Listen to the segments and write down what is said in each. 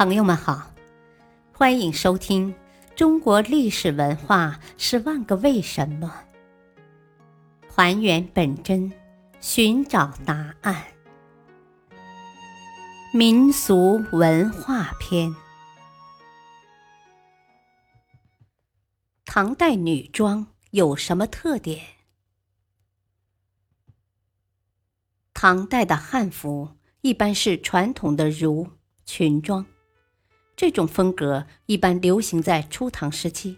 朋友们好，欢迎收听《中国历史文化十万个为什么》，还原本真，寻找答案。民俗文化篇：唐代女装有什么特点？唐代的汉服一般是传统的襦裙装。这种风格一般流行在初唐时期，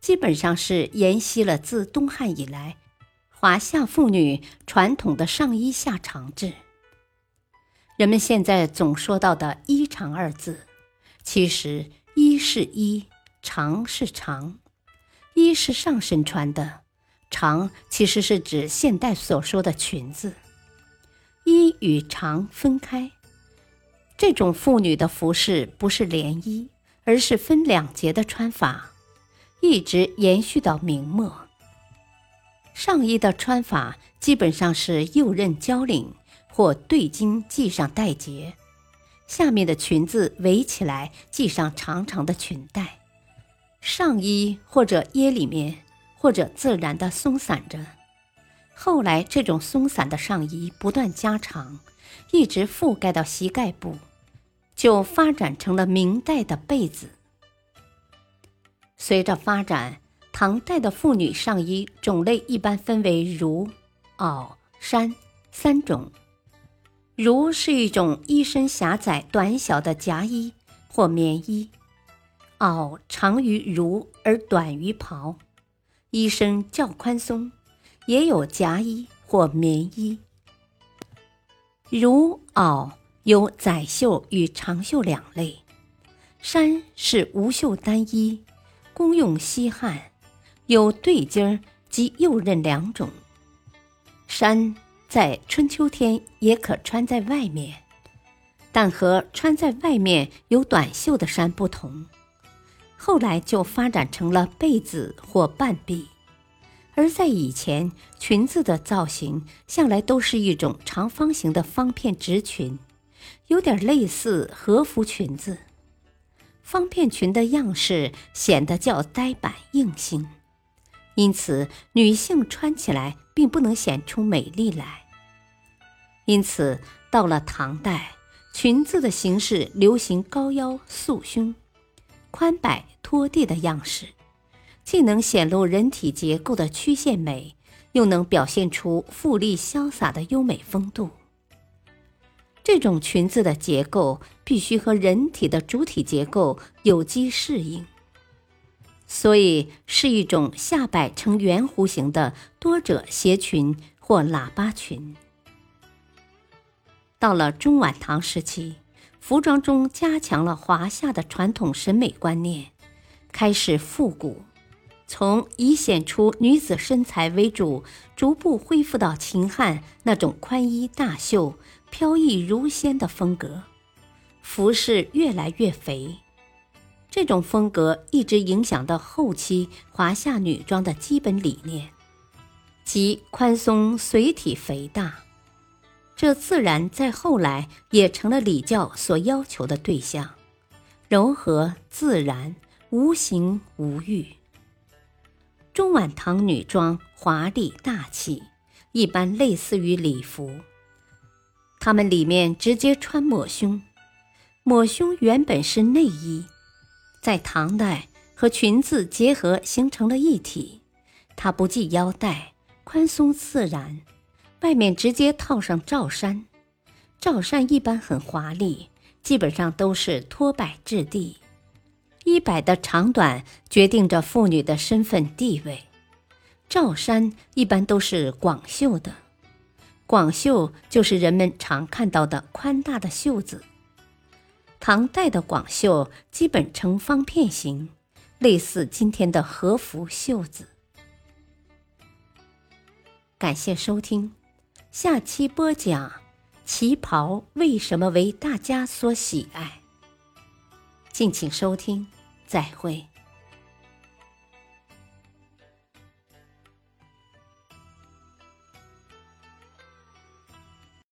基本上是沿袭了自东汉以来华夏妇女传统的上衣下长制。人们现在总说到的衣长二字，其实衣是衣，长是长，衣是上身穿的，长其实是指现代所说的裙子。衣与长分开。这种妇女的服饰不是连衣，而是分两节的穿法，一直延续到明末。上衣的穿法基本上是右衽交领或对襟系上带结，下面的裙子围起来系上长长的裙带，上衣或者掖里面，或者自然的松散着。后来这种松散的上衣不断加长，一直覆盖到膝盖部。就发展成了明代的被子。随着发展，唐代的妇女上衣种类一般分为襦、袄、衫三种。襦是一种衣身狭窄、短小的夹衣或棉衣；袄长于襦而短于袍，衣身较宽松，也有夹衣或棉衣。襦、袄。有窄袖与长袖两类，衫是无袖单衣，功用吸汗，有对襟儿及右衽两种。衫在春秋天也可穿在外面，但和穿在外面有短袖的衫不同，后来就发展成了被子或半臂。而在以前，裙子的造型向来都是一种长方形的方片直裙。有点类似和服裙子，方片裙的样式显得较呆板硬性，因此女性穿起来并不能显出美丽来。因此，到了唐代，裙子的形式流行高腰束胸、宽摆拖地的样式，既能显露人体结构的曲线美，又能表现出富丽潇洒的优美风度。这种裙子的结构必须和人体的主体结构有机适应，所以是一种下摆呈圆弧形的多褶斜裙或喇叭裙。到了中晚唐时期，服装中加强了华夏的传统审美观念，开始复古，从以显出女子身材为主，逐步恢复到秦汉那种宽衣大袖。飘逸如仙的风格，服饰越来越肥。这种风格一直影响到后期华夏女装的基本理念，即宽松随体肥大。这自然在后来也成了礼教所要求的对象：柔和自然，无形无欲。中晚唐女装华丽大气，一般类似于礼服。它们里面直接穿抹胸，抹胸原本是内衣，在唐代和裙子结合形成了一体。它不系腰带，宽松自然，外面直接套上罩衫。罩衫一般很华丽，基本上都是拖摆质地。衣摆的长短决定着妇女的身份地位。罩衫一般都是广袖的。广袖就是人们常看到的宽大的袖子。唐代的广袖基本呈方片形，类似今天的和服袖子。感谢收听，下期播讲旗袍为什么为大家所喜爱。敬请收听，再会。